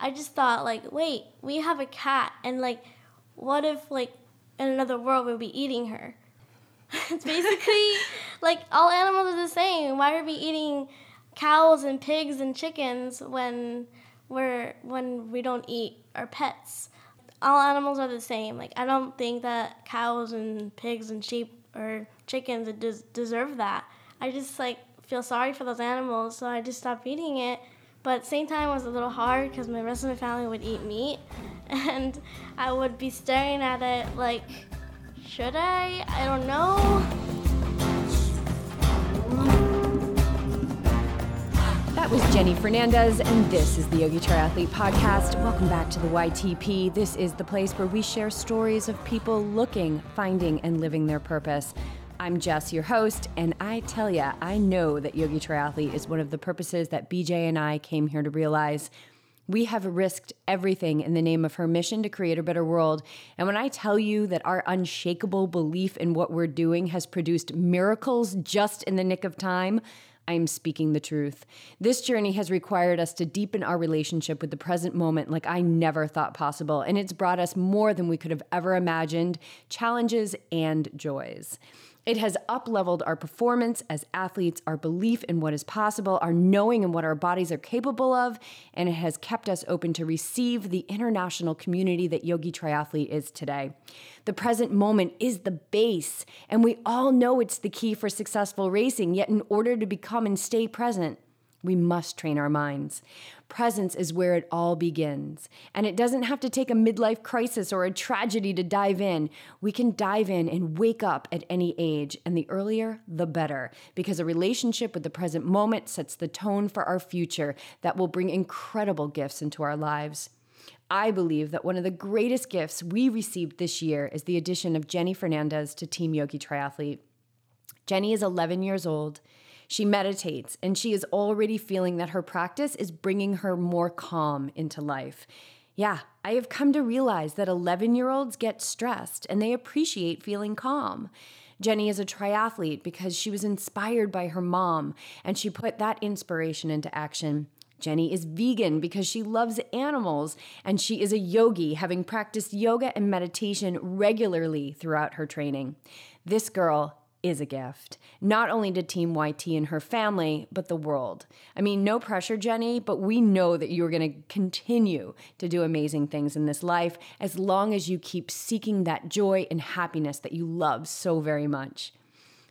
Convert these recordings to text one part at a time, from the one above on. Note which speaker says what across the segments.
Speaker 1: I just thought like, wait, we have a cat, and like, what if like in another world we'll be eating her? it's basically like all animals are the same. Why are we eating cows and pigs and chickens when we're when we don't eat our pets? All animals are the same. Like I don't think that cows and pigs and sheep or chickens des- deserve that. I just like feel sorry for those animals, so I just stopped eating it. But at the same time, it was a little hard because my rest of my family would eat meat, and I would be staring at it like, should I? I don't know.
Speaker 2: That was Jenny Fernandez, and this is the Yogi Triathlete Podcast. Welcome back to the YTP. This is the place where we share stories of people looking, finding, and living their purpose. I'm Jess, your host, and I tell ya, I know that Yogi Triathlete is one of the purposes that BJ and I came here to realize. We have risked everything in the name of her mission to create a better world. And when I tell you that our unshakable belief in what we're doing has produced miracles just in the nick of time, I'm speaking the truth. This journey has required us to deepen our relationship with the present moment like I never thought possible, and it's brought us more than we could have ever imagined challenges and joys. It has upleveled our performance as athletes, our belief in what is possible, our knowing in what our bodies are capable of, and it has kept us open to receive the international community that Yogi Triathlete is today. The present moment is the base, and we all know it's the key for successful racing, yet, in order to become and stay present, we must train our minds. Presence is where it all begins. And it doesn't have to take a midlife crisis or a tragedy to dive in. We can dive in and wake up at any age, and the earlier, the better, because a relationship with the present moment sets the tone for our future that will bring incredible gifts into our lives. I believe that one of the greatest gifts we received this year is the addition of Jenny Fernandez to Team Yogi Triathlete. Jenny is 11 years old. She meditates and she is already feeling that her practice is bringing her more calm into life. Yeah, I have come to realize that 11 year olds get stressed and they appreciate feeling calm. Jenny is a triathlete because she was inspired by her mom and she put that inspiration into action. Jenny is vegan because she loves animals and she is a yogi, having practiced yoga and meditation regularly throughout her training. This girl is a gift, not only to Team YT and her family, but the world. I mean, no pressure, Jenny, but we know that you're going to continue to do amazing things in this life as long as you keep seeking that joy and happiness that you love so very much.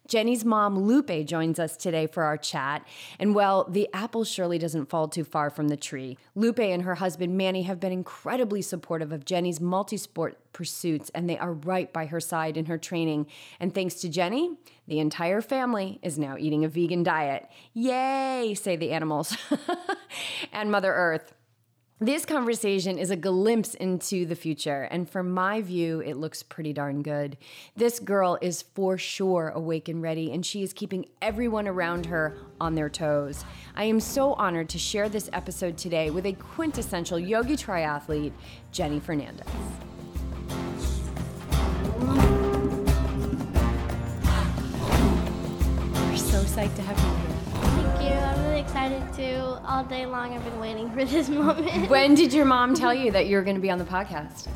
Speaker 2: Jenny's mom, Lupe, joins us today for our chat. And well, the apple surely doesn't fall too far from the tree. Lupe and her husband, Manny, have been incredibly supportive of Jenny's multi sport pursuits, and they are right by her side in her training. And thanks to Jenny, the entire family is now eating a vegan diet. Yay, say the animals and Mother Earth. This conversation is a glimpse into the future, and from my view, it looks pretty darn good. This girl is for sure awake and ready, and she is keeping everyone around her on their toes. I am so honored to share this episode today with a quintessential yogi triathlete, Jenny Fernandez. We're so psyched to have you here.
Speaker 1: You. I'm really excited too. All day long, I've been waiting for this moment.
Speaker 2: When did your mom tell you that you were going to be on the podcast?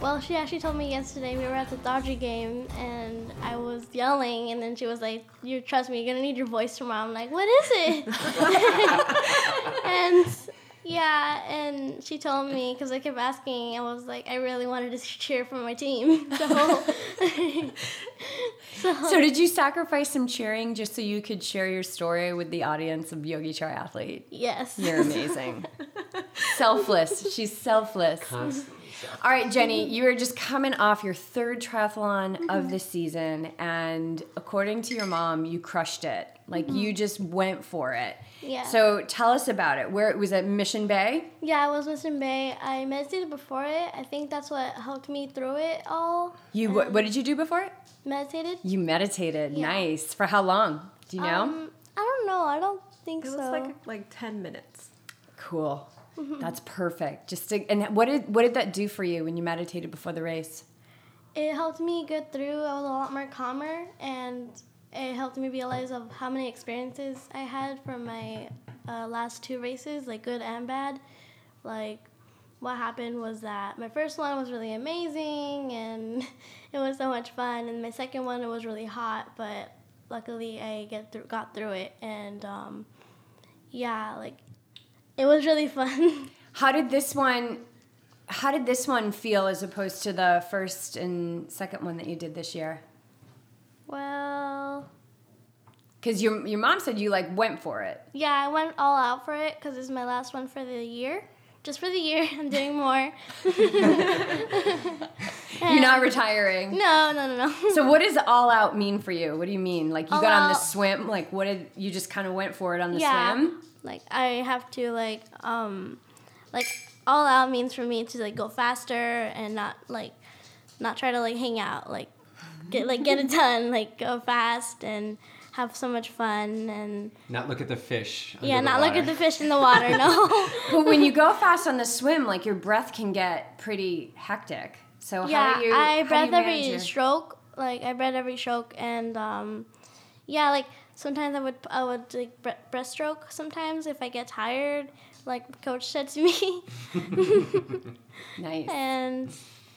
Speaker 1: Well, she actually told me yesterday we were at the Dodger game and I was yelling, and then she was like, "You trust me, you're gonna need your voice tomorrow." I'm like, "What is it?" and yeah, and she told me because I kept asking. I was like, I really wanted to cheer for my team, so. so,
Speaker 2: So, did you sacrifice some cheering just so you could share your story with the audience of Yogi Triathlete?
Speaker 1: yes.
Speaker 2: You're amazing. selfless. She's selfless.
Speaker 3: Constantly.
Speaker 2: All right, Jenny, you are just coming off your third triathlon of mm-hmm. the season, and according to your mom, you crushed it. Like you mm-hmm. just went for it.
Speaker 1: Yeah.
Speaker 2: So tell us about it. Where was it? Mission Bay.
Speaker 1: Yeah, it was Mission Bay. I meditated before it. I think that's what helped me through it all.
Speaker 2: You what, what did you do before it?
Speaker 1: Meditated.
Speaker 2: You meditated.
Speaker 1: Yeah.
Speaker 2: Nice. For how long? Do you know?
Speaker 1: Um, I don't know. I don't think
Speaker 3: It was
Speaker 1: so.
Speaker 3: like like ten minutes.
Speaker 2: Cool. That's perfect. Just to, and what did what did that do for you when you meditated before the race?
Speaker 1: it helped me get through. I was a lot more calmer, and it helped me realize of how many experiences I had from my uh, last two races, like good and bad. Like what happened was that my first one was really amazing and it was so much fun, and my second one it was really hot, but luckily I get through, got through it, and um, yeah, like it was really fun.
Speaker 2: How did this one? How did this one feel as opposed to the first and second one that you did this year?
Speaker 1: well,
Speaker 2: Because your your mom said you like went for it.
Speaker 1: yeah, I went all out for it because it's my last one for the year. Just for the year, I'm doing more.
Speaker 2: You're not retiring.
Speaker 1: No, no, no, no.
Speaker 2: So what does all out mean for you? What do you mean? Like you
Speaker 1: All
Speaker 2: got on the swim? Like what did you just kind of went for it on the
Speaker 1: yeah,
Speaker 2: swim?
Speaker 1: like I have to like um, like all out means for me to like go faster and not like not try to like hang out like get like get it done like go fast and have so much fun and
Speaker 3: Not look at the fish.
Speaker 1: yeah
Speaker 3: under the
Speaker 1: not look at the fish in the water no
Speaker 2: But when you go fast on the swim, like your breath can get pretty hectic. So
Speaker 1: yeah
Speaker 2: how do you?
Speaker 1: I
Speaker 2: how do you
Speaker 1: every
Speaker 2: your-
Speaker 1: stroke like I breath every stroke and um, yeah like sometimes I would I would like breaststroke sometimes if I get tired like coach said to me
Speaker 2: Nice.
Speaker 1: and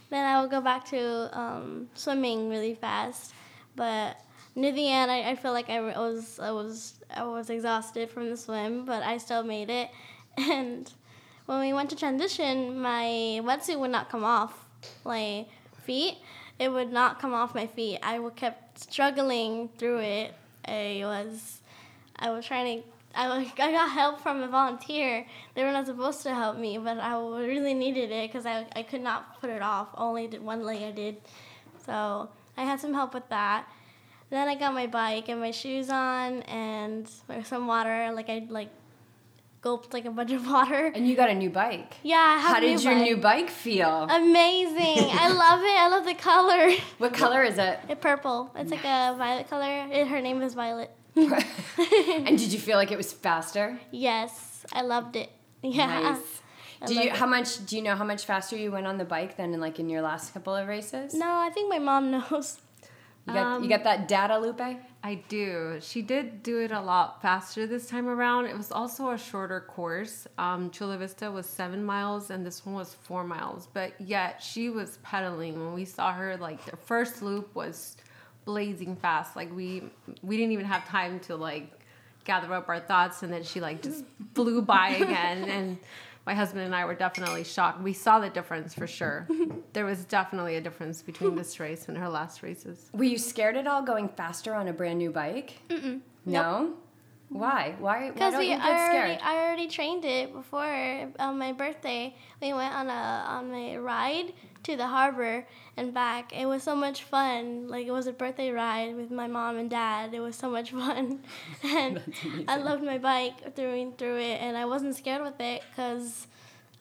Speaker 1: then I would go back to um, swimming really fast. But near the end, I, I feel like I was I was I was exhausted from the swim, but I still made it. And when we went to transition, my wetsuit would not come off my feet. It would not come off my feet. I kept struggling through it. I was I was trying to. I, I got help from a volunteer. They were not supposed to help me, but I really needed it because I, I could not put it off. Only one leg I did. So I had some help with that. Then I got my bike and my shoes on and some water. Like I like gulped like a bunch of water.
Speaker 2: and you got a new bike.
Speaker 1: Yeah, I have
Speaker 2: How did your
Speaker 1: bike.
Speaker 2: new bike feel?
Speaker 1: Amazing! I love it. I love the color.
Speaker 2: what color is it?
Speaker 1: It's purple. It's like a violet color. It, her name is Violet.
Speaker 2: and did you feel like it was faster?
Speaker 1: Yes, I loved it. Yeah.
Speaker 2: Nice.
Speaker 1: I
Speaker 2: Do you
Speaker 1: it.
Speaker 2: how much do you know how much faster you went on the bike than in like in your last couple of races?
Speaker 1: No, I think my mom knows.
Speaker 2: You got
Speaker 1: Um,
Speaker 2: you got that data, Lupe?
Speaker 4: I do. She did do it a lot faster this time around. It was also a shorter course. Um, Chula Vista was seven miles, and this one was four miles. But yet she was pedaling. When we saw her, like the first loop was blazing fast. Like we we didn't even have time to like gather up our thoughts, and then she like just flew by again. And my husband and I were definitely shocked. We saw the difference for sure. There was definitely a difference between this race and her last races.
Speaker 2: Were you scared at all going faster on a brand new bike? Mm-mm. No. Why? Why? Why
Speaker 1: Because we
Speaker 2: you get
Speaker 1: I already
Speaker 2: scared?
Speaker 1: I already trained it before on my birthday. We went on a on my ride to the harbor and back. It was so much fun. Like it was a birthday ride with my mom and dad. It was so much fun, and I loved my bike through and through it. And I wasn't scared with it because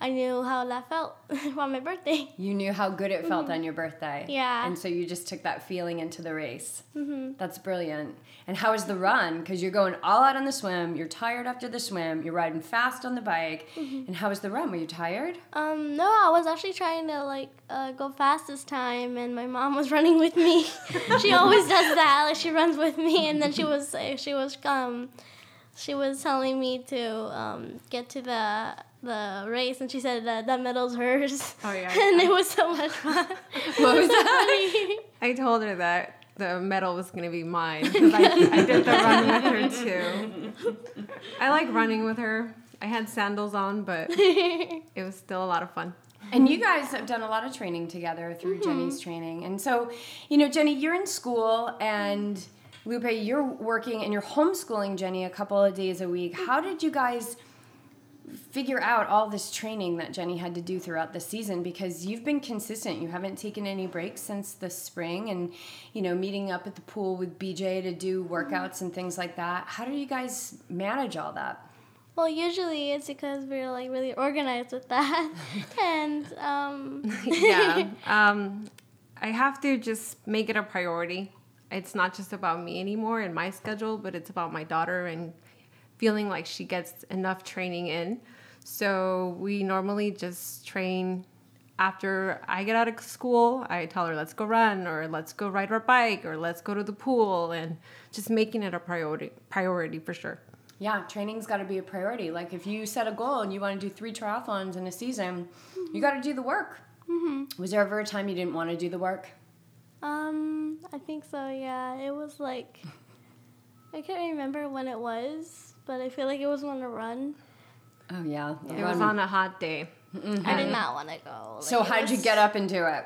Speaker 1: I knew how that felt on my birthday.
Speaker 2: You knew how good it felt on your birthday.
Speaker 1: Mm-hmm. Yeah.
Speaker 2: And so you just took that feeling into the race. Mm-hmm. That's brilliant. And how was the run? Because you're going all out on the swim. You're tired after the swim. You're riding fast on the bike.
Speaker 1: Mm-hmm.
Speaker 2: And how was the run? Were you tired?
Speaker 1: Um, no, I was actually trying to like uh, go fast this time, and my mom was running with me. she always does that. Like she runs with me, and then she was uh, she was um she was telling me to um get to the the race, and she said that that medal's hers.
Speaker 4: Oh, yeah.
Speaker 1: and it was so much fun.
Speaker 2: What was that?
Speaker 4: I told her that the medal was going to be mine 'cause I, I did the run with her too. I like running with her. I had sandals on, but it was still a lot of fun.
Speaker 2: And you guys have done a lot of training together through
Speaker 1: Mm-hmm.
Speaker 2: Jenny's training. And so, you know, Jenny, you're in school and Lupe, you're working and you're homeschooling Jenny a couple of days a week. How did you guys figure out all this training that Jenny had to do throughout the season? Because you've been consistent. You haven't taken any breaks since the spring and, you know, meeting up at the pool with BJ to do workouts and things like that. How do you guys manage all that?
Speaker 1: well, usually it's because we're like really organized with that, and um,
Speaker 4: yeah. Um, I have to just make it a priority. It's not just about me anymore and my schedule, but it's about my daughter and feeling like she gets enough training in. So we normally just train after I get out of school. I tell her, let's go run or let's go ride our bike or let's go to the pool and just making it a priority priority for sure.
Speaker 2: Yeah, training's got to be a priority. Like if you set a goal and you want to do three triathlons in a season, you got to do the work. Mm-hmm. Was there ever a time you didn't want to do the work?
Speaker 1: Um, I think so. Yeah, it was like I can't remember when it was, but I feel like it was on a run.
Speaker 2: Oh yeah,
Speaker 4: It was on a hot day.
Speaker 1: I did not want to go. Like,
Speaker 2: So how'd you get up and do it?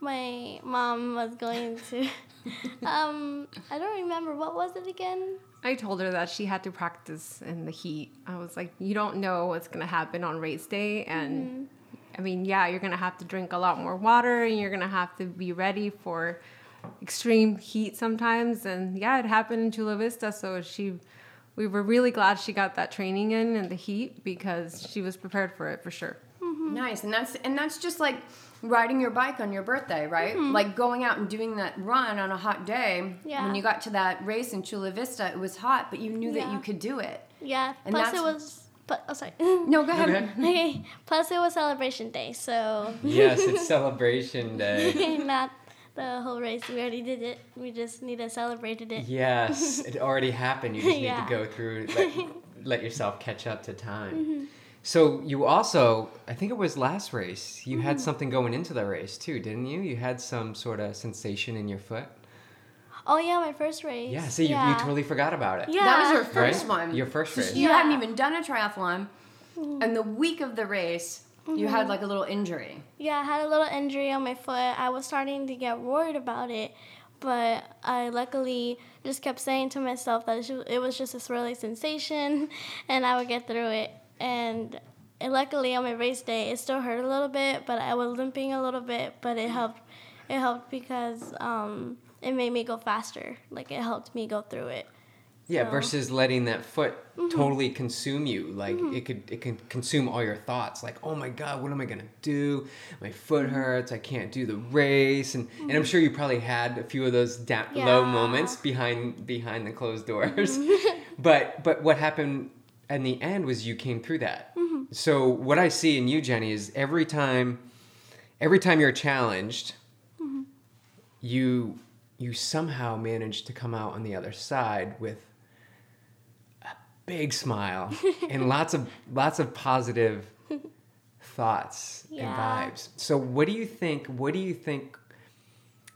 Speaker 1: My mom was going to. um, I don't remember what was it again.
Speaker 4: I told her that she had to practice in the heat. I was like, you don't know what's gonna happen on race day, and I mean, yeah, you're gonna have to drink a lot more water, and you're gonna have to be ready for extreme heat sometimes. And yeah, it happened in Chula Vista, so she, we were really glad she got that training in in the heat because she was prepared for it for sure. Mm-hmm.
Speaker 2: Nice, and that's and that's just like riding your bike on your birthday, right? Mm-hmm. Like going out and doing that run on a hot day.
Speaker 1: Yeah.
Speaker 2: When you got to that race in Chula Vista, it was hot, but you knew that you could do it.
Speaker 1: Yeah.
Speaker 2: And
Speaker 1: plus, it was. But oh, sorry.
Speaker 2: No, go ahead.
Speaker 3: Okay.
Speaker 1: okay. Plus, it was celebration day, so
Speaker 3: Yes, it's celebration day.
Speaker 1: not the whole race. We already did it. We just need to celebrated it.
Speaker 3: Yes, it already happened. You just need
Speaker 1: Yeah.
Speaker 3: to go through, let, let yourself catch up to time. Mm-hmm. So you also, I think it was last race, you had mm-hmm. something going into the race too, didn't you? You had some sort of sensation in your foot.
Speaker 1: Oh yeah, my first race.
Speaker 3: Yeah, see, you, you totally forgot about it.
Speaker 1: Yeah.
Speaker 2: That was your
Speaker 3: Right?
Speaker 2: first one.
Speaker 3: Your first
Speaker 2: So
Speaker 3: race.
Speaker 2: You
Speaker 1: Yeah.
Speaker 2: hadn't even done a triathlon, mm. and the week of the race, you had like a little injury.
Speaker 1: Yeah, I had a little injury on my foot. I was starting to get worried about it, but I luckily just kept saying to myself that it was just a swirling sensation and I would get through it. And, and luckily on my race day, it still hurt a little bit, but I was limping a little bit, but it helped. It helped because um, it made me go faster. Like it helped me go through it.
Speaker 3: Yeah,
Speaker 1: So-
Speaker 3: versus letting that foot
Speaker 1: Mm-hmm.
Speaker 3: totally consume you. Like it could it can consume all your thoughts. Like, oh my god, what am I gonna do? My foot
Speaker 1: Mm-hmm.
Speaker 3: hurts. I can't do the race. And and I'm sure you probably had a few of those down, low moments behind behind the closed doors.
Speaker 1: Mm-hmm.
Speaker 3: but but what happened in the end was you came through that.
Speaker 1: Mm-hmm.
Speaker 3: So what I see in you, Jenny, is every time every time you're challenged,
Speaker 1: Mm-hmm.
Speaker 3: you you somehow manage to come out on the other side with big smile and lots of lots of positive thoughts
Speaker 1: Yeah.
Speaker 3: and vibes. So what do you think what do you think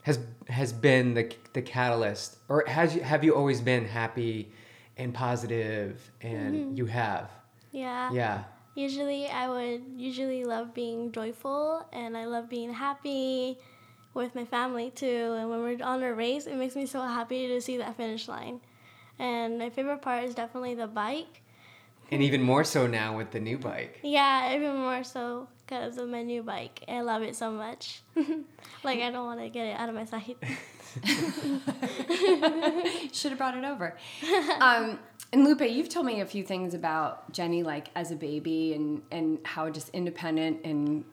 Speaker 3: has has been the the catalyst or has you have you always been happy and positive and mm-hmm. you have?
Speaker 1: Yeah.
Speaker 3: Yeah.
Speaker 1: Usually, I would usually love being joyful and I love being happy with my family too. And when we're on a race, it makes me so happy to see that finish line. And my favorite part is definitely the bike.
Speaker 3: And even more so now with the new bike.
Speaker 1: Yeah, even more so because of my new bike. I love it so much. like, I don't want to get it out of my sight.
Speaker 2: Should have brought it over. um, and Lupe, you've told me a few things about Jenny, like as a baby, and and how just independent and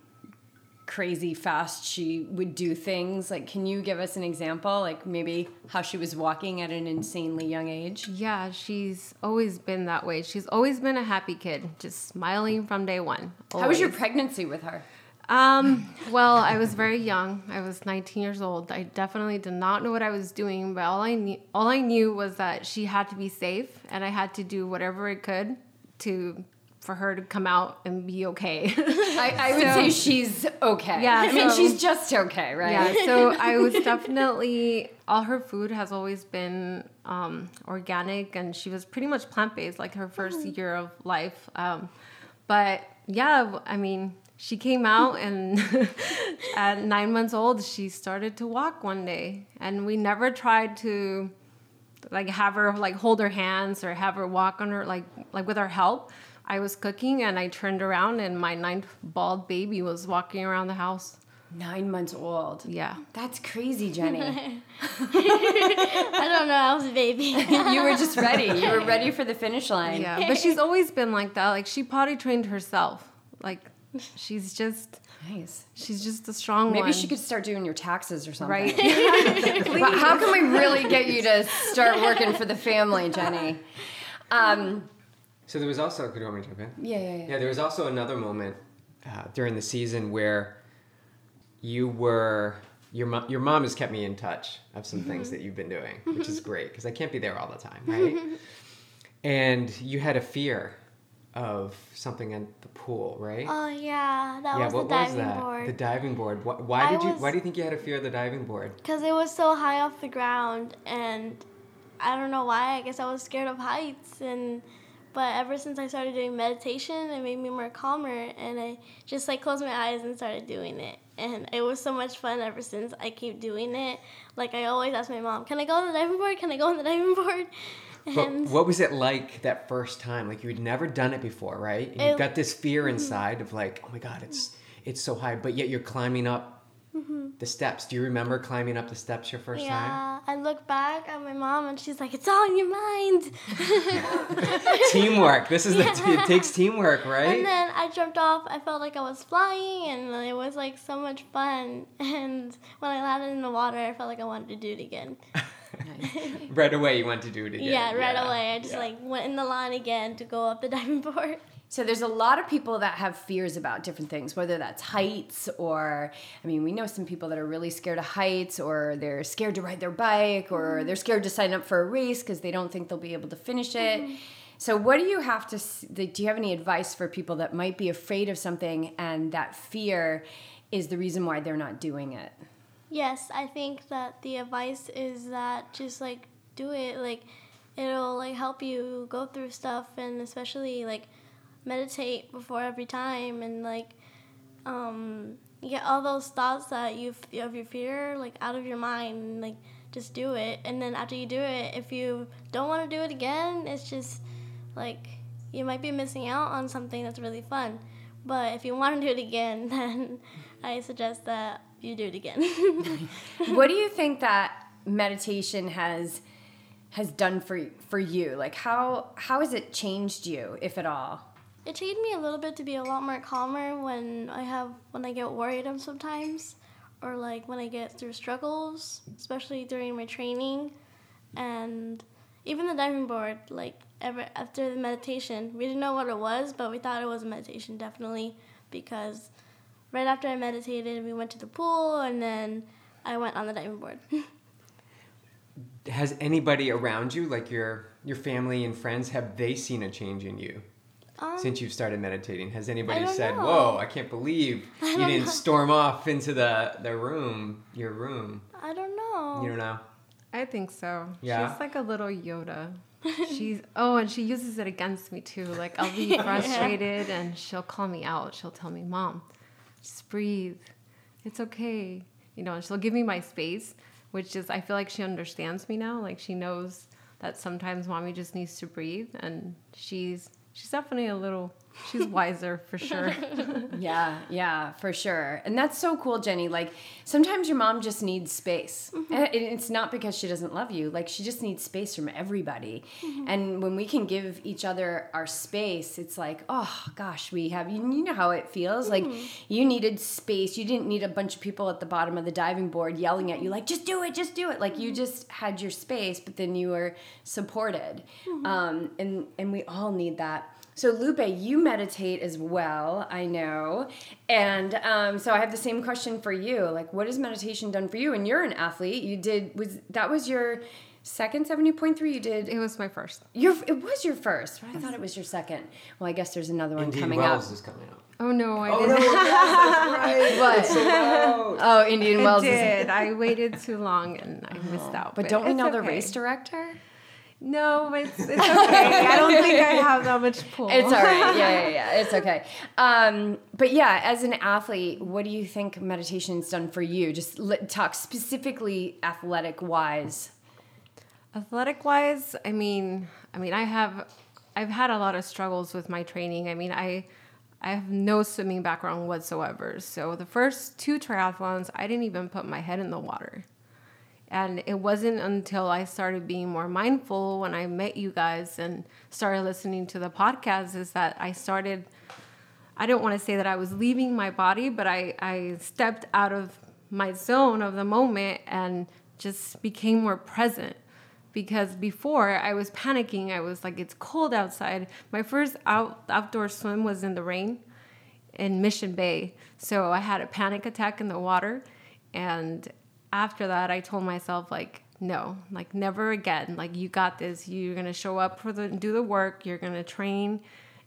Speaker 2: crazy fast she would do things. Like, can you give us an example? Like maybe how she was walking at an insanely young age.
Speaker 4: Yeah, she's always been that way. She's always been a happy kid, just smiling from day one.
Speaker 2: How was your pregnancy with her?
Speaker 4: Um, well, I was very young. I was 19 years old. I definitely did not know what I was doing, but all I knew, all I knew was that she had to be safe, and I had to do whatever I could to for her to come out and be okay.
Speaker 2: I, I would
Speaker 4: So-
Speaker 2: say she's okay.
Speaker 4: Yeah,
Speaker 2: I mean
Speaker 4: so-
Speaker 2: she's just okay, right?
Speaker 4: Yeah, so I was definitely all her food has always been um, organic, and she was pretty much plant based, like her first year of life. Um, but yeah, I mean, she came out, and at nine months old, she started to walk one day, and we never tried to like have her like hold her hands or have her walk on her like like with our help. I was cooking and I turned around and my ninth bald baby was walking around the house.
Speaker 2: Nine months old.
Speaker 4: Yeah.
Speaker 2: That's crazy, Jenny.
Speaker 1: I don't know, I was a baby.
Speaker 2: you were just ready. You were ready for the finish line.
Speaker 4: Yeah, but she's always been like that. Like she potty trained herself. Like she's just
Speaker 2: Nice.
Speaker 4: she's just a strong
Speaker 2: Maybe
Speaker 4: one.
Speaker 2: she could start doing your taxes or something.
Speaker 4: right.
Speaker 2: But how can we really get you to start working for the family, Jenny? Um,
Speaker 3: So there was also could you want me to jump in?
Speaker 2: yeah, yeah, yeah.
Speaker 3: Yeah, there was also another moment uh, during the season where you were your mom. Your mom has kept me in touch of some things that you've been doing, which is great because I can't be there all the time, right? And you had a fear of something in the pool, right?
Speaker 1: Oh yeah, that
Speaker 3: yeah,
Speaker 1: was
Speaker 3: what
Speaker 1: the
Speaker 3: was that?
Speaker 1: board.
Speaker 3: The diving board. Why, why did you why do you think you had a fear of the diving board?
Speaker 1: Because it was so high off the ground, and I don't know why. I guess I was scared of heights, and but ever since I started doing meditation, it made me more calmer, and I just like closed my eyes and started doing it, and it was so much fun. Ever since I keep doing it, like I always ask my mom, "Can I go on the diving board? Can I go on the diving board?"
Speaker 3: But
Speaker 1: And
Speaker 3: what was it like that first time? Like you'd never done it before, right? And you've got this fear mm-hmm. inside of like, oh my god, it's it's so high, but yet you're climbing up Mm-hmm. the steps. Do you remember climbing up the steps your first time?
Speaker 1: yeah, I look back at my mom, and she's like, "It's all in your mind."
Speaker 3: teamwork. This is the t- it takes teamwork, right?
Speaker 1: And then I jumped off. I felt like I was flying, and it was like so much fun. And when I landed in the water, I felt like I wanted to do it again.
Speaker 3: right away, you want to do it again.
Speaker 1: Yeah, right away. I just
Speaker 3: yeah.
Speaker 1: like went in the line again to go up the diving board.
Speaker 2: So there's a lot of people that have fears about different things, whether that's heights or I mean, we know some people that are really scared of heights or they're scared to ride their bike or mm-hmm. they're scared to sign up for a race because they don't think they'll be able to finish it. Mm-hmm. So what do you have to do you have any advice for people that might be afraid of something and that fear is the reason why they're not doing it?
Speaker 1: Yes, I think that the advice is that just like do it. Like it'll like help you go through stuff, and especially like meditate before every time, and like um, get all those thoughts that you of your fear like out of your mind. And, like just do it, and then after you do it, if you don't want to do it again, it's just like you might be missing out on something that's really fun. But if you want to do it again, then I suggest that you do it again.
Speaker 2: what do you think that meditation has has done for for you? Like how how has it changed you, if at all?
Speaker 1: It changed me a little bit to be a lot more calmer when I have when I get worried sometimes, or like when I get through struggles, especially during my training, and even the diving board. Like ever after the meditation, we didn't know what it was, but we thought it was a meditation definitely because right after I meditated, we went to the pool and then I went on the diving board.
Speaker 3: Has anybody around you, like your your family and friends, have they seen a change in you
Speaker 1: um,
Speaker 3: since you've started meditating? Has anybody said,
Speaker 1: know.
Speaker 3: "Whoa, I can't believe you didn't
Speaker 1: know.
Speaker 3: storm off into the the room, your room"?
Speaker 1: I don't know.
Speaker 3: You don't know.
Speaker 4: I think so.
Speaker 3: Yeah?
Speaker 4: She's like a little Yoda. She's oh, and she uses it against me too. Like I'll be frustrated and she'll call me out. She'll tell me, "Mom, just breathe. It's okay." You know, and she'll give me my space, which is I feel like she understands me now. Like she knows that sometimes mommy just needs to breathe and she's she's definitely a little she's wiser for sure.
Speaker 2: Yeah, yeah, for sure. And that's so cool, Jenny. Like sometimes your mom just needs space. Mm-hmm. And it's not because she doesn't love you. Like she just needs space from everybody. Mm-hmm. And when we can give each other our space, it's like, oh gosh, we have you, you know how it feels. Like mm-hmm. you needed space. You didn't need a bunch of people at the bottom of the diving board yelling at you like, just do it, just do it. Like you just had your space, but then you were supported. Um, and and we all need that. So Lupe, you meditate as well, I know, and um, so I have the same question for you. Like, what has meditation done for you? And you're an athlete. You did was that was your second seventy point three? You did
Speaker 4: it was my first.
Speaker 2: your it was your first. I thought it was your second. Well, I guess there's another one coming up.
Speaker 3: Indian
Speaker 2: coming
Speaker 3: Wells
Speaker 2: up.
Speaker 3: is coming up.
Speaker 4: Oh no, I
Speaker 3: Oh
Speaker 4: didn't.
Speaker 3: no, yes, that's right.
Speaker 2: What? oh, Indian Wells. Is,
Speaker 4: did. I waited too long and I missed out.
Speaker 2: but don't we
Speaker 4: it's
Speaker 2: know the
Speaker 4: okay.
Speaker 2: race director?
Speaker 4: No, it's, it's okay. I don't think I have that much pull.
Speaker 2: It's all right. Yeah, yeah, yeah. It's okay. Um, but yeah, as an athlete, what do you think meditation's done for you? Just let, talk specifically athletic wise.
Speaker 4: Athletic wise, I mean, I mean, I have, I've had a lot of struggles with my training. I mean, I, I have no swimming background whatsoever. So the first two triathlons, I didn't even put my head in the water. And it wasn't until I started being more mindful when I met you guys and started listening to the podcast is that I started I don't want to say that I was leaving my body, but I, I stepped out of my zone of the moment and just became more present. Because before I was panicking, I was like, it's cold outside. My first out, outdoor swim was in the rain in Mission Bay. So I had a panic attack in the water. And after that, I told myself, like, no, like never again. Like you got this. You're gonna show up for the do the work. You're gonna train,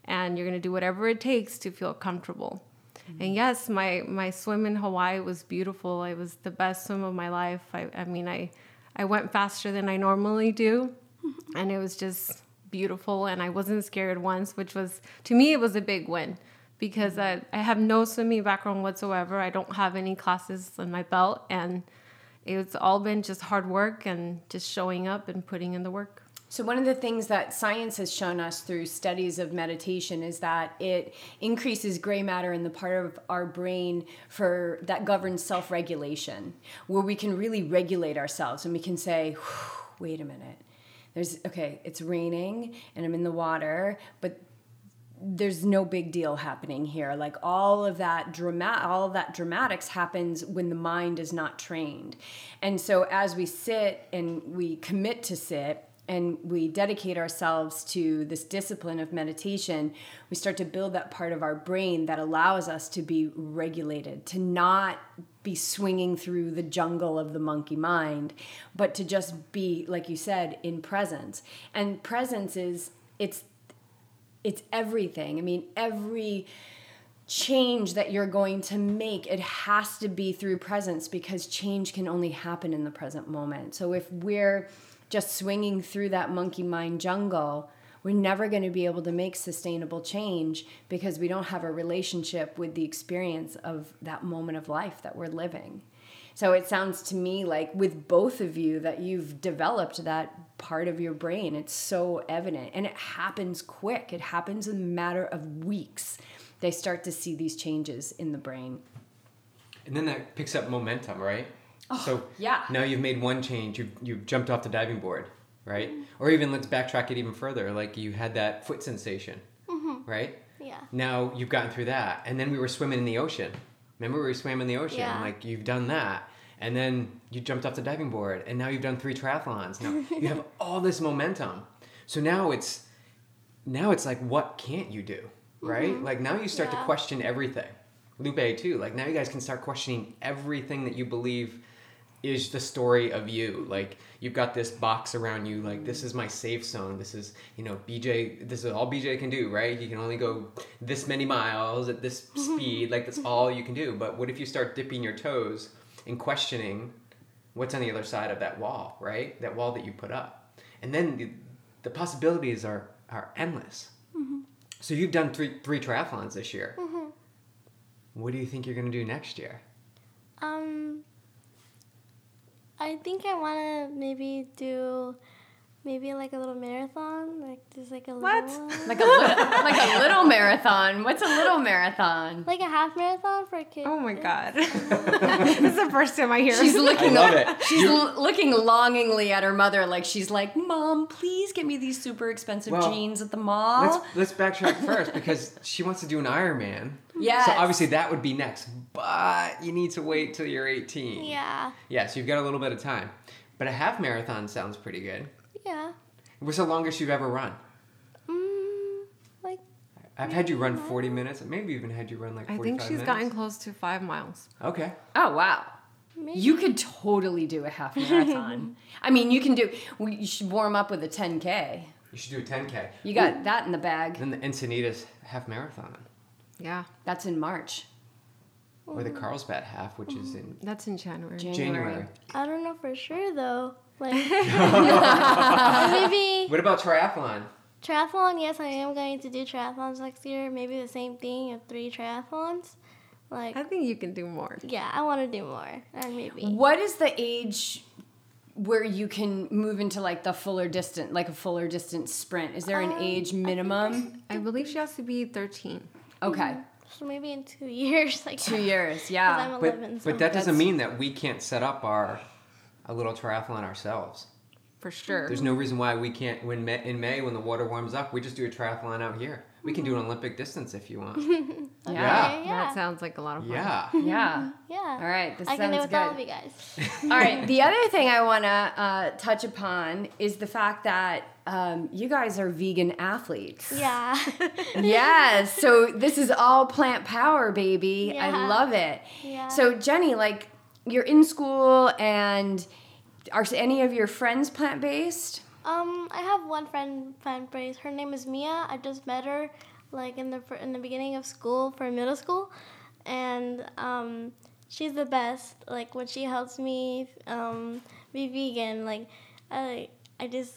Speaker 4: and you're gonna do whatever it takes to feel comfortable. Mm-hmm. And yes, my my swim in Hawaii was beautiful. It was the best swim of my life. I, I mean, I I went faster than I normally do, mm-hmm. and it was just beautiful. And I wasn't scared once, which was to me it was a big win because mm-hmm. I, I have no swimming background whatsoever. I don't have any classes on my belt, and it's all been just hard work and just showing up and putting in the work.
Speaker 2: So, one of the things that science has shown us through studies of meditation is that it increases gray matter in the part of our brain for that governs self regulation, where we can really regulate ourselves and we can say, wait a minute. There's okay, it's raining and I'm in the water, but there's no big deal happening here like all of that drama all of that dramatics happens when the mind is not trained and so as we sit and we commit to sit and we dedicate ourselves to this discipline of meditation, we start to build that part of our brain that allows us to be regulated, to not be swinging through the jungle of the monkey mind, but to just be, like you said, in presence. And presence is it's it's everything. I mean, every change that you're going to make it has to be through presence because change can only happen in the present moment so if we're just swinging through that monkey mind jungle, we're never going to be able to make sustainable change because we don't have a relationship with the experience of that moment of life that we're living. So it sounds to me like with both of you that you've developed that part of your brain. It's so evident and it happens quick. It happens in a matter of weeks. They start to see these changes in the brain.
Speaker 3: And then that picks up momentum, right?
Speaker 2: Oh,
Speaker 3: so
Speaker 2: yeah.
Speaker 3: now you've made one change. You've you've jumped off the diving board, right? Mm-hmm. Or even let's backtrack it even further. Like you had that foot sensation, mm-hmm. right?
Speaker 1: Yeah.
Speaker 3: Now you've gotten through that, and then we were swimming in the ocean. Remember we swam in the ocean?
Speaker 1: Yeah.
Speaker 3: Like you've done that, and then you jumped off the diving board, and now you've done three triathlons. Now you have all this momentum. So now it's now it's like what can't you do, right? Mm-hmm. Like now you start yeah. to question everything. Lupe too. Like now you guys can start questioning everything that you believe is the story of you. Like you've got this box around you. Like this is my safe zone. This is you know BJ. This is all BJ can do, right? He can only go this many miles at this speed. Like that's all you can do. But what if you start dipping your toes and questioning what's on the other side of that wall, right? That wall that you put up, and then the, the possibilities are are endless. Mm-hmm. So you've done three three triathlons this year. Mm-hmm. What do you think you're gonna do next year?
Speaker 1: Um I think I want to maybe do maybe like a little marathon, like just like a
Speaker 2: what?
Speaker 1: little one.
Speaker 2: like a little, like a little marathon. What's a little marathon?
Speaker 1: Like a half marathon for kids.
Speaker 4: Oh my god, this is the first time I hear.
Speaker 2: She's looking.
Speaker 3: I love it.
Speaker 2: She's l- looking longingly at her mother, like she's like, "Mom, please get me these super expensive well, jeans at the mall."
Speaker 3: Let's let's backtrack first because she wants to do an Ironman.
Speaker 2: Yeah.
Speaker 3: So obviously that would be next, but you need to wait till you're 18.
Speaker 1: Yeah.
Speaker 3: Yeah, so you've got a little bit of time. But a half marathon sounds pretty good.
Speaker 1: Yeah.
Speaker 3: What's the longest you've ever run?
Speaker 1: Mm, like.
Speaker 3: I've had you run 40 minutes. Maybe even had you run like 45 minutes.
Speaker 4: I think she's
Speaker 3: minutes.
Speaker 4: gotten close to five miles.
Speaker 3: Okay.
Speaker 2: Oh, wow.
Speaker 1: Maybe.
Speaker 2: You could totally do a half marathon. I mean, you can do, you should warm up with a 10K.
Speaker 3: You should do a 10K.
Speaker 2: You got Ooh. that in the bag.
Speaker 3: Then the Encinitas half marathon.
Speaker 4: Yeah.
Speaker 2: That's in March.
Speaker 3: Or the Carlsbad half, which is in.
Speaker 4: That's in January.
Speaker 2: January.
Speaker 3: January.
Speaker 1: I don't know for sure though. Like maybe.
Speaker 3: What about triathlon?
Speaker 1: Triathlon, yes, I am going to do triathlons next year. Maybe the same thing of three triathlons. Like
Speaker 4: I think you can do more.
Speaker 1: Yeah, I want to do more, and maybe.
Speaker 2: What is the age where you can move into like the fuller distance, like a fuller distance sprint? Is there an um, age minimum?
Speaker 4: I, I believe she has to be thirteen.
Speaker 2: Okay.
Speaker 1: So maybe in two years, like
Speaker 2: two years, yeah.
Speaker 1: I'm 11,
Speaker 3: but,
Speaker 1: so.
Speaker 3: but that doesn't mean that we can't set up our a little triathlon ourselves.
Speaker 4: For sure.
Speaker 3: There's no reason why we can't. When May, in May, when the water warms up, we just do a triathlon out here. We can do an Olympic distance if you want.
Speaker 1: okay,
Speaker 3: yeah.
Speaker 1: yeah.
Speaker 4: That sounds like a lot of fun.
Speaker 3: Yeah.
Speaker 2: Yeah.
Speaker 1: Yeah.
Speaker 2: All right. This
Speaker 1: I can
Speaker 2: sounds
Speaker 1: do with
Speaker 2: good.
Speaker 1: all of you guys.
Speaker 2: all right. The other thing I want to uh, touch upon is the fact that um, you guys are vegan athletes.
Speaker 1: Yeah.
Speaker 2: yes. So this is all plant power, baby.
Speaker 1: Yeah.
Speaker 2: I love it.
Speaker 1: Yeah.
Speaker 2: So Jenny, like you're in school and Are any of your friends plant based?
Speaker 1: Um, I have one friend plant based. Her name is Mia. I just met her like in the in the beginning of school for middle school, and um, she's the best. Like when she helps me um, be vegan, like I I just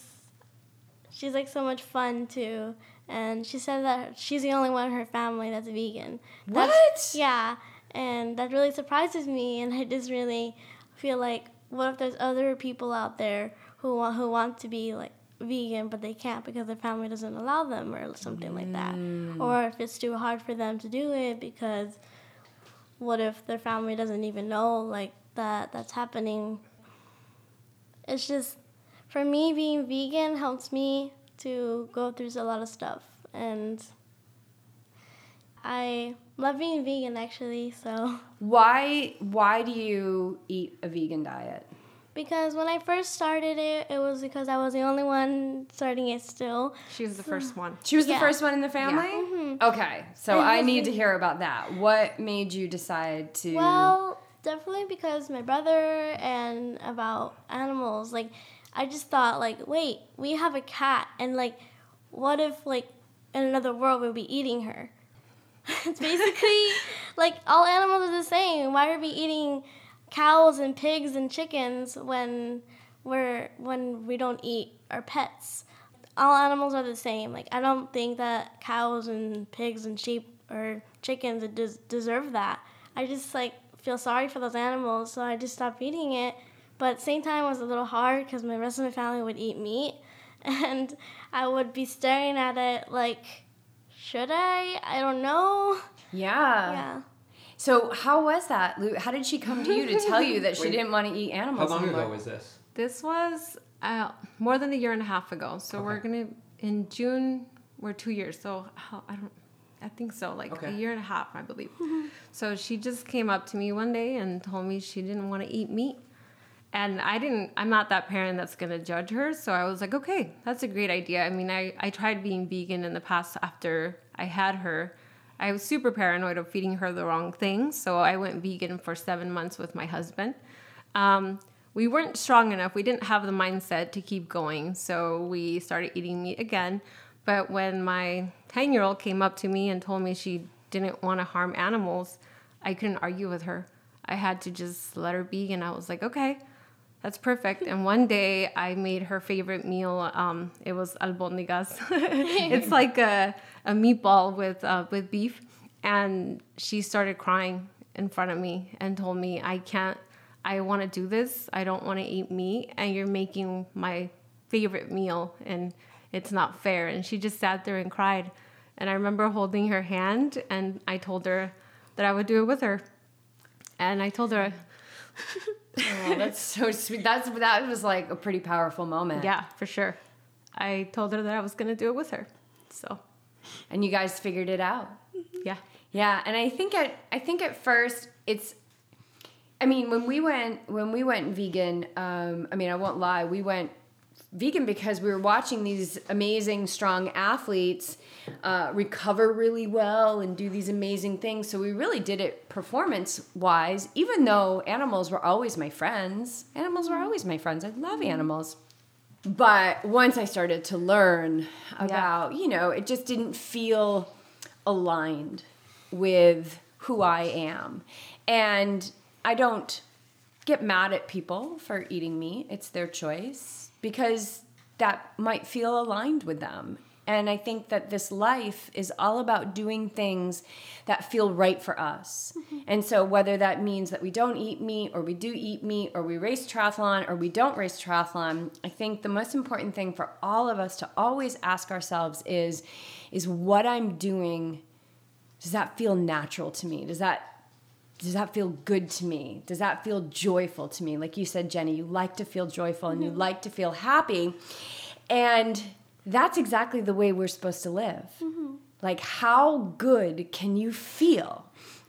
Speaker 1: she's like so much fun too. And she said that she's the only one in her family that's vegan. That's-
Speaker 2: What?
Speaker 1: yeah, and that really surprises me, and I just really feel like, what if there's other people out there who want who want to be like vegan, but they can't because their family doesn't allow them, or something like that, mm. or if it's too hard for them to do it because what if their family doesn't even know like that that's happening? It's just for me being vegan helps me to go through a lot of stuff and I love being vegan actually, so
Speaker 2: Why why do you eat a vegan diet?
Speaker 1: Because when I first started it, it was because I was the only one starting it still.
Speaker 4: She was the first one.
Speaker 2: She was the first one in the family?
Speaker 1: Mhm.
Speaker 2: Okay. So I need to hear about that. What made you decide to
Speaker 1: Well, definitely because my brother and about animals. Like, I just thought, like, wait, we have a cat, and like, what if like in another world we'll be eating her? it's basically like all animals are the same. Why are we eating cows and pigs and chickens when we're when we don't eat our pets? All animals are the same. Like, I don't think that cows and pigs and sheep or chickens des- deserve that. I just like feel sorry for those animals, so I just stopped eating it. But at the same time, it was a little hard because my rest of my family would eat meat, and I would be staring at it like, should I? I don't know.
Speaker 2: Yeah.
Speaker 1: yeah.
Speaker 2: So how was that? Lou? How did she come to you to tell you that she
Speaker 3: Wait.
Speaker 2: didn't want to eat animals?
Speaker 3: How long
Speaker 2: anymore?
Speaker 3: ago was this?
Speaker 4: This was uh, more than a year and a half ago. So we're gonna in June. We're two years. So how, I don't. I think so. Like
Speaker 3: Okay.
Speaker 4: a year and a half, I believe. so she just came up to me one day and told me she didn't want to eat meat. And I didn't, I'm not that parent that's going to judge her. So I was like, okay, that's a great idea. I mean, I, I tried being vegan in the past after I had her. I was super paranoid of feeding her the wrong thing. So I went vegan for seven months with my husband. Um, we weren't strong enough. We didn't have the mindset to keep going. So we started eating meat again. But when my 10 year old came up to me and told me she didn't want to harm animals, I couldn't argue with her. I had to just let her be. And I was like, okay, that's perfect. And one day I made her favorite meal. Um, it was albondigas. it's like a, a meatball with, uh, with beef. And she started crying in front of me and told me, I can't, I want to do this. I don't want to eat meat. And you're making my favorite meal. And it's not fair. And she just sat there and cried. And I remember holding her hand and I told her that I would do it with her. And I told her,
Speaker 2: Oh, that's so sweet. That's that was like a pretty powerful moment.
Speaker 4: Yeah, for sure. I told her that I was going to do it with her. So,
Speaker 2: And you guys figured it out.
Speaker 4: yeah.
Speaker 2: Yeah, and I think at I think at first it's I mean, when we went when we went vegan, um, I mean, I won't lie, we went vegan because we were watching these amazing, strong athletes uh, recover really well and do these amazing things. So we really did it performance wise, even though animals were always my friends. Animals were always my friends. I love animals. But once I started to learn about, you know, it just didn't feel aligned with who I am. And I don't get mad at people for eating meat. It's their choice because that might feel aligned with them. And I think that this life is all about doing things that feel right for us. Mm-hmm. And so, whether that means that we don't eat meat, or we do eat meat, or we race triathlon, or we don't race triathlon, I think the most important thing for all of us to always ask ourselves is, is what I'm doing, does that feel natural to me? Does that does that feel good to me? Does that feel joyful to me? Like you said, Jenny, you like to feel joyful and you mm-hmm. like to feel happy. And that's exactly the way we're supposed to live. Mm-hmm. Like, how good can you feel?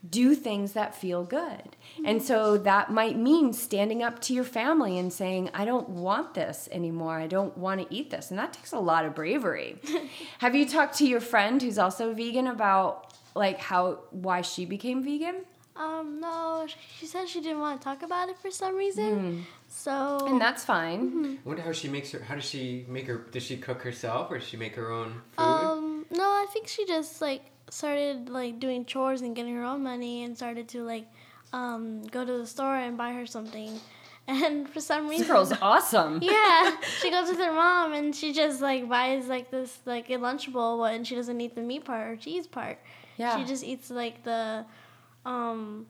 Speaker 2: Do things that feel good. And mm-hmm. so that might mean standing up to your family and saying, I don't want this anymore. I don't want to eat this. And that takes a lot of bravery. Have you talked to your friend who's also vegan about like how why she became vegan?
Speaker 1: Um, no, she said she didn't want to talk about it for some reason. So
Speaker 2: And that's fine.
Speaker 3: I wonder how she makes her. How does she make her? Does she cook herself, or does she make her own food?
Speaker 1: Um, no, I think she just like started like doing chores and getting her own money and started to like um go to the store and buy her something. And for some reason,
Speaker 2: This
Speaker 1: reason,
Speaker 2: girl's awesome.
Speaker 1: yeah, she goes with her mom and she just like buys like this like a lunchable and she doesn't eat the meat part or cheese part.
Speaker 2: Yeah.
Speaker 1: She just eats like the um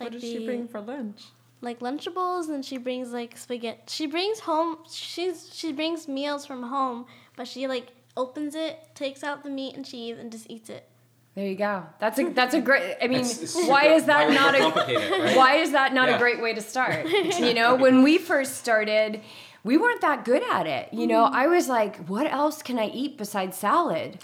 Speaker 1: like
Speaker 4: what does
Speaker 1: the
Speaker 4: she bring for lunch?
Speaker 1: like lunchables and she brings like spaghetti. She brings home she's she brings meals from home, but she like opens it, takes out the meat and cheese and just eats it.
Speaker 2: There you go. That's a that's a great. I mean,
Speaker 3: It's
Speaker 2: why
Speaker 3: super-
Speaker 2: is that
Speaker 3: why
Speaker 2: not a
Speaker 3: right?
Speaker 2: why is that not a great way to start? You know, when we first started, we weren't that good at it. You know, I was like, what else can I eat besides salad?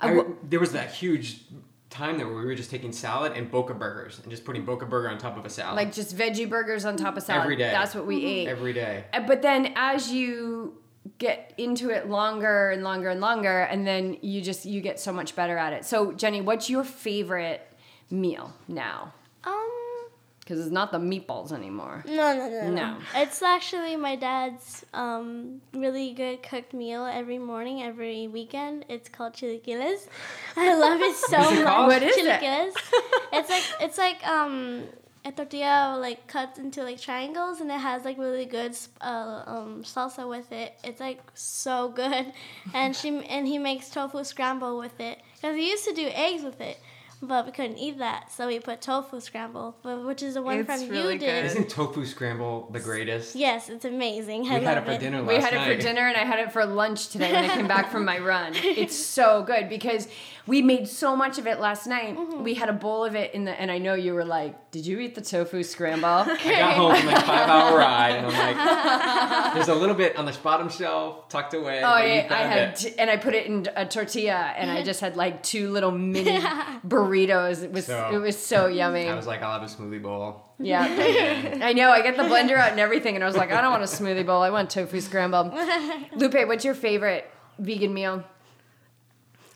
Speaker 3: I, there was that huge time there where we were just taking salad and boca burgers and just putting boca burger on top of a salad
Speaker 2: Like just veggie burgers on top of salad.
Speaker 3: Every day.
Speaker 2: That's what we ate.
Speaker 3: every day.
Speaker 2: Uh, But then as you get into it longer and longer and longer, and then you just you get so much better at it. So Jenny, what's your favorite meal now?
Speaker 1: Um
Speaker 2: Because it's not the meatballs anymore.
Speaker 1: no, no, no, no.
Speaker 2: No.
Speaker 1: It's actually my dad's um, really good cooked meal every morning, every weekend. It's called chilaquiles. I love it so much.
Speaker 2: What is it?
Speaker 1: it's like it's like um, a tortilla like cut into like triangles, and it has like really good uh, um, salsa with it. It's like so good, and she and he makes tofu scramble with it because he used to do eggs with it. But we couldn't eat that, so we put tofu scramble, which is the one
Speaker 4: It's
Speaker 1: from
Speaker 4: really
Speaker 1: you did.
Speaker 3: Isn't tofu scramble the greatest?
Speaker 1: Yes, it's amazing. I
Speaker 3: we had it for dinner last
Speaker 2: We had it
Speaker 3: night.
Speaker 2: for dinner and I had it for lunch today when I came back from my run. It's so good because we made so much of it last night.
Speaker 1: Mm-hmm.
Speaker 2: We had a bowl of it in the and I know you were like, "Did you eat the tofu scramble?"
Speaker 3: I got home from like five hour ride and I'm like, there's a little bit on the bottom shelf tucked away.
Speaker 2: Oh
Speaker 3: but
Speaker 2: yeah, I
Speaker 3: found
Speaker 2: had, t- and I put it in a tortilla, and I just had like two little mini burritos. It was
Speaker 3: So-
Speaker 2: it was so yummy.
Speaker 3: I was like, I'll have a smoothie bowl.
Speaker 2: yeah, I know. I get the blender out and everything, and I was like, I don't want a smoothie bowl. I want tofu scrambled. Lupe, what's your favorite vegan meal?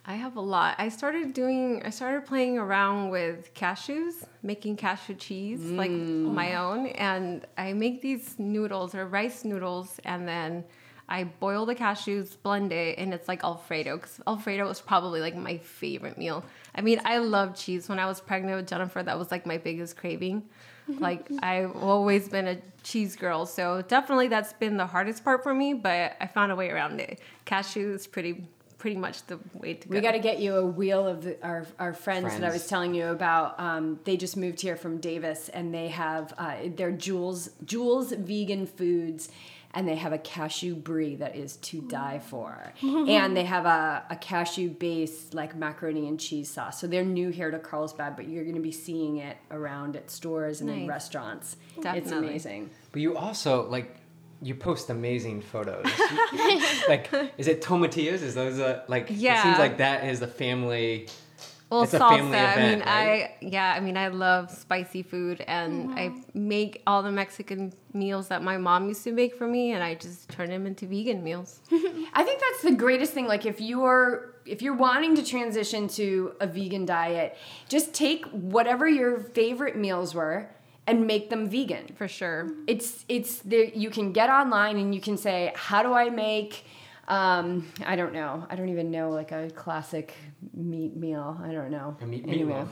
Speaker 4: I have a lot. I started doing. I started playing around with cashews, making cashew cheese like mm. my own, and I make these noodles or rice noodles, and then I boil the cashews, blend it, and it's like Alfredo. Because Alfredo was probably like my favorite meal. I mean, I love cheese. When I was pregnant with Jennifer, that was like my biggest craving. like I've always been a cheese girl, so definitely that's been the hardest part for me. But I found a way around it. Cashew is pretty pretty much the way to go.
Speaker 2: We got to get you a wheel of the, our our friends, that I was telling you about. Um, they just moved here from Davis, and they have uh, their Jules Jules Vegan Foods, and they have a cashew brie that is to die for, and they have a, a cashew based like macaroni and cheese sauce. So they're new here to Carlsbad, but you're going to be seeing it around at stores and in
Speaker 4: Nice.
Speaker 2: restaurants. It's
Speaker 4: Definitely.
Speaker 2: amazing.
Speaker 3: But you also like you post amazing photos. like, is it tomatillas? Is those uh, like? It
Speaker 4: Yeah.
Speaker 3: seems like that is the family.
Speaker 4: Well,
Speaker 3: It's a
Speaker 4: salsa.
Speaker 3: family
Speaker 4: I mean,
Speaker 3: right?
Speaker 4: I yeah. I mean, I love spicy food, and I make all the Mexican meals that my mom used to make for me, and I just turn them into vegan meals.
Speaker 2: I think that's the greatest thing. Like if you're if you're wanting to transition to a vegan diet, just take whatever your favorite meals were and make them vegan.
Speaker 4: For sure.
Speaker 2: It's it's there. You can get online and you can say, how do I make? Um, I don't know. I don't even know like a classic meat meal. I don't know.
Speaker 3: A meat-
Speaker 2: Anyway.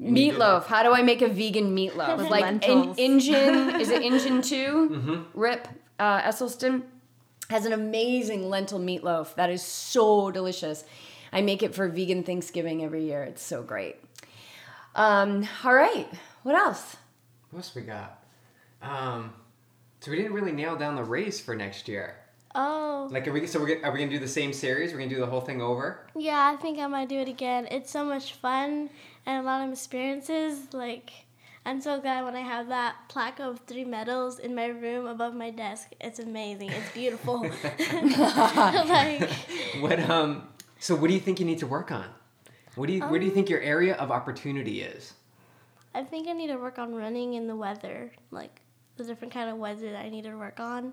Speaker 3: meatloaf.
Speaker 2: Meatloaf. How do I make a vegan meatloaf?
Speaker 4: With
Speaker 2: like in,
Speaker 4: lentils.
Speaker 2: Engine is it Engine 2
Speaker 3: Mm-hmm.
Speaker 2: Rip uh, Esselstyn has an amazing lentil meatloaf that is so delicious. I make it for vegan Thanksgiving every year. It's so great. Um, all right. What else?
Speaker 3: What else we got? Um, so we didn't really nail down the race for next year.
Speaker 1: Oh,
Speaker 3: Like, are we? So we're are we gonna do the same series? We're gonna do the whole thing over?
Speaker 1: yeah, I think I might do it again. It's so much fun and a lot of experiences. Like, I'm so glad when I have that plaque of three medals in my room above my desk. It's amazing. It's beautiful. like,
Speaker 3: What? Um. So what do you think you need to work on? What do you? where do you think your area of opportunity is?
Speaker 1: I think I need to work on running in the weather, like the different kind of weather that I need to work on.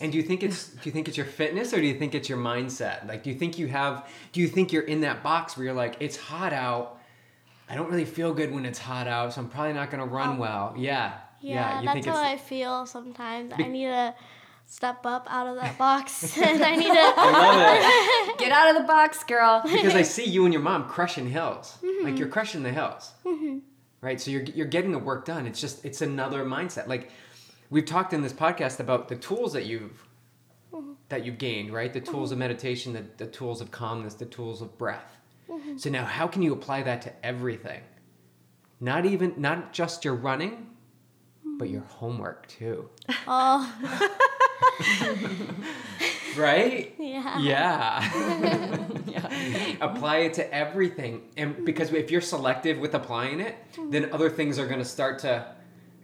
Speaker 3: And do you think it's do you think it's your fitness or do you think it's your mindset? Like do you think you have do you think you're in that box where you're like it's hot out I don't really feel good when it's hot out, so I'm probably not gonna run well. Yeah.
Speaker 1: Yeah,
Speaker 3: you
Speaker 1: that's how I feel sometimes. I need to step up out of that box and I need to.
Speaker 3: I.
Speaker 2: Get out of the box, girl.
Speaker 3: because I see you and your mom crushing hills.
Speaker 1: Mm-hmm.
Speaker 3: Like you're crushing the hills. Right? So you're you're getting the work done. It's just it's another mindset. Like we've talked in this podcast about the tools that you've
Speaker 1: Mm-hmm.
Speaker 3: that you've gained, right? The tools of meditation, the, the tools of calmness, the tools of breath.
Speaker 1: Mm-hmm.
Speaker 3: So now how can you apply that to everything? Not even not just your running, but your homework too.
Speaker 1: Oh,
Speaker 3: Right?
Speaker 1: yeah.
Speaker 3: Yeah. yeah. Apply it to everything. And because if you're selective with applying it, then other things are going to start to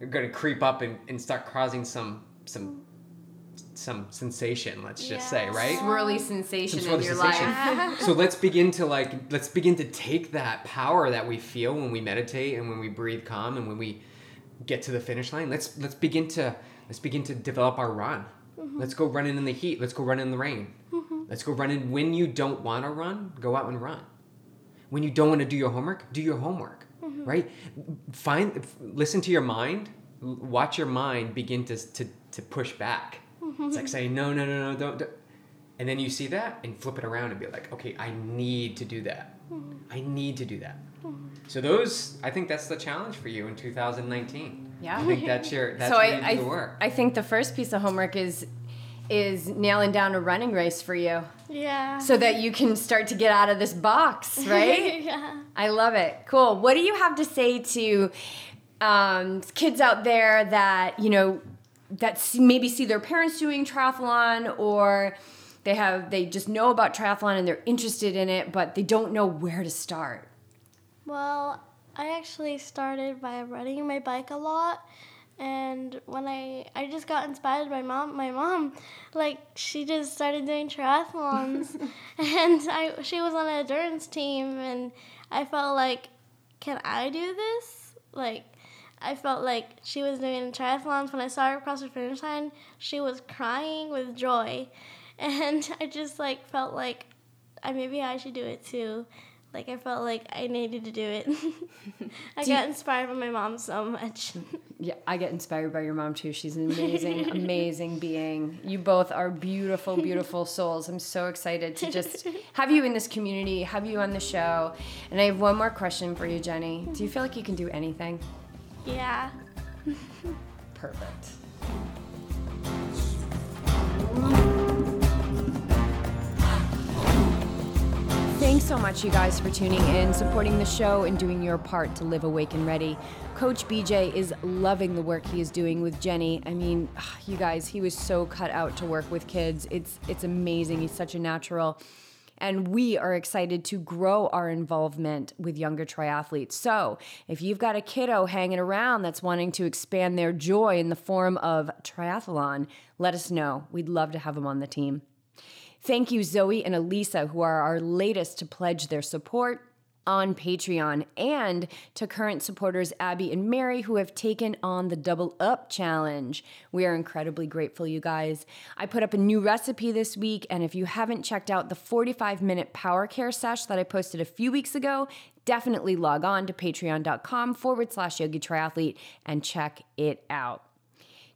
Speaker 3: are going to creep up and, and start causing some some some sensation, let's just say, right?
Speaker 2: Swirly sensation
Speaker 3: Some
Speaker 2: in
Speaker 3: of
Speaker 2: your
Speaker 3: sensation.
Speaker 2: life.
Speaker 3: so let's begin to like let's begin to take that power that we feel when we meditate and when we breathe calm and when we get to the finish line. Let's let's begin to let's begin to develop our run. Mm-hmm. Let's go running in the heat. Let's go run in the rain. Let's go running when you don't want to run. Go out and run. When you don't want to do your homework, do your homework. Mm-hmm. Right? Find listen to your mind. Watch your mind begin to to, to push back. Mm-hmm. It's like saying no no no no don't, don't and then you see that and flip it around and be like, okay, I need to do that. Mm-hmm. I need to do that. So those, I think that's the challenge for you in 2019.
Speaker 2: Yeah.
Speaker 3: I think that's your that's
Speaker 2: so I, I. I think the first piece of homework is is nailing down a running race for you
Speaker 1: Yeah.
Speaker 2: so that you can start to get out of this box, right?
Speaker 1: yeah.
Speaker 2: I love it. Cool. What do you have to say to um, kids out there that you know that maybe see their parents doing triathlon or they have they just know about triathlon and they're interested in it, but they don't know where to start.
Speaker 1: Well, I actually started by riding my bike a lot. And when I I just got inspired by mom my mom, like she just started doing triathlons and I she was on an endurance team and I felt like can I do this? Like I felt like she was doing triathlons when I saw her across the finish line, she was crying with joy. And I just like felt like I maybe I should do it too. Like I felt like I needed to do it. I
Speaker 2: Do you-
Speaker 1: got inspired by my mom so much.
Speaker 2: Yeah, I get inspired by your mom too. She's an amazing, amazing being. You both are beautiful, beautiful souls. I'm so excited to just have you in this community, have you on the show. And I have one more question for you, Jenny. Do you feel like you can do anything?
Speaker 1: yeah.
Speaker 2: Perfect. So much, you guys, for tuning in, supporting the show, and doing your part to live awake and ready. Coach BJ is loving the work he is doing with Jenny. I mean, you guys, he was so cut out to work with kids. It's it's amazing. He's such a natural. And we are excited to grow our involvement with younger triathletes. So, if you've got a kiddo hanging around that's wanting to expand their joy in the form of triathlon, let us know. We'd love to have them on the team. Thank you, Zoe and Elisa, who are our latest to pledge their support on Patreon, and to current supporters Abby and Mary, who have taken on the Double Up Challenge. We are incredibly grateful, you guys. I put up a new recipe this week, and if you haven't checked out the 45 minute power care sesh that I posted a few weeks ago, definitely log on to patreon.com forward slash yogi triathlete and check it out.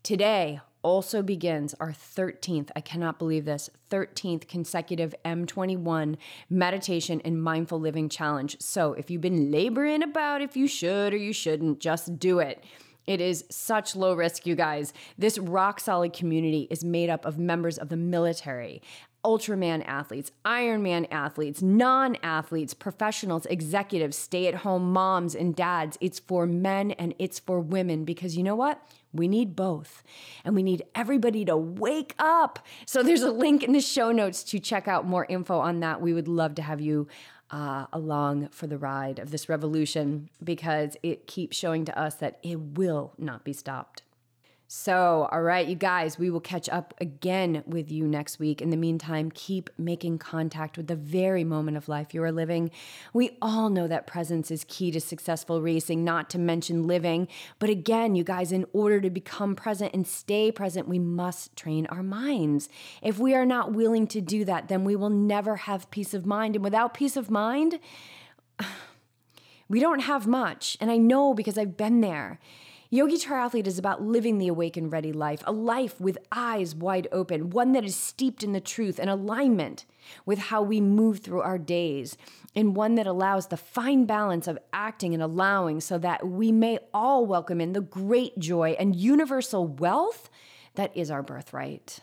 Speaker 2: Today also begins our 13th, I cannot believe this, 13th consecutive M21 meditation and mindful living challenge. So if you've been laboring about if you should or you shouldn't, just do it. It is such low risk, you guys. This rock solid community is made up of members of the military, Ultraman athletes, Ironman athletes, non athletes, professionals, executives, stay at home moms and dads. It's for men and it's for women because you know what? We need both. And we need everybody to wake up. So there's a link in the show notes to check out more info on that. We would love to have you uh, along for the ride of this revolution because it keeps showing to us that it will not be stopped. So, all right, you guys, we will catch up again with you next week. In the meantime, keep making contact with the very moment of life you are living. We all know that presence is key to successful racing, not to mention living. But again, you guys, in order to become present and stay present, we must train our minds. If we are not willing to do that, then we will never have peace of mind. And without peace of mind, We don't have much, and I know because I've been there. Yogi Triathlete is about living the awakened ready life, a life with eyes wide open, one that is steeped in the truth and alignment with how we move through our days, and one that allows the fine balance of acting and allowing so that we may all welcome in the great joy and universal wealth that is our birthright.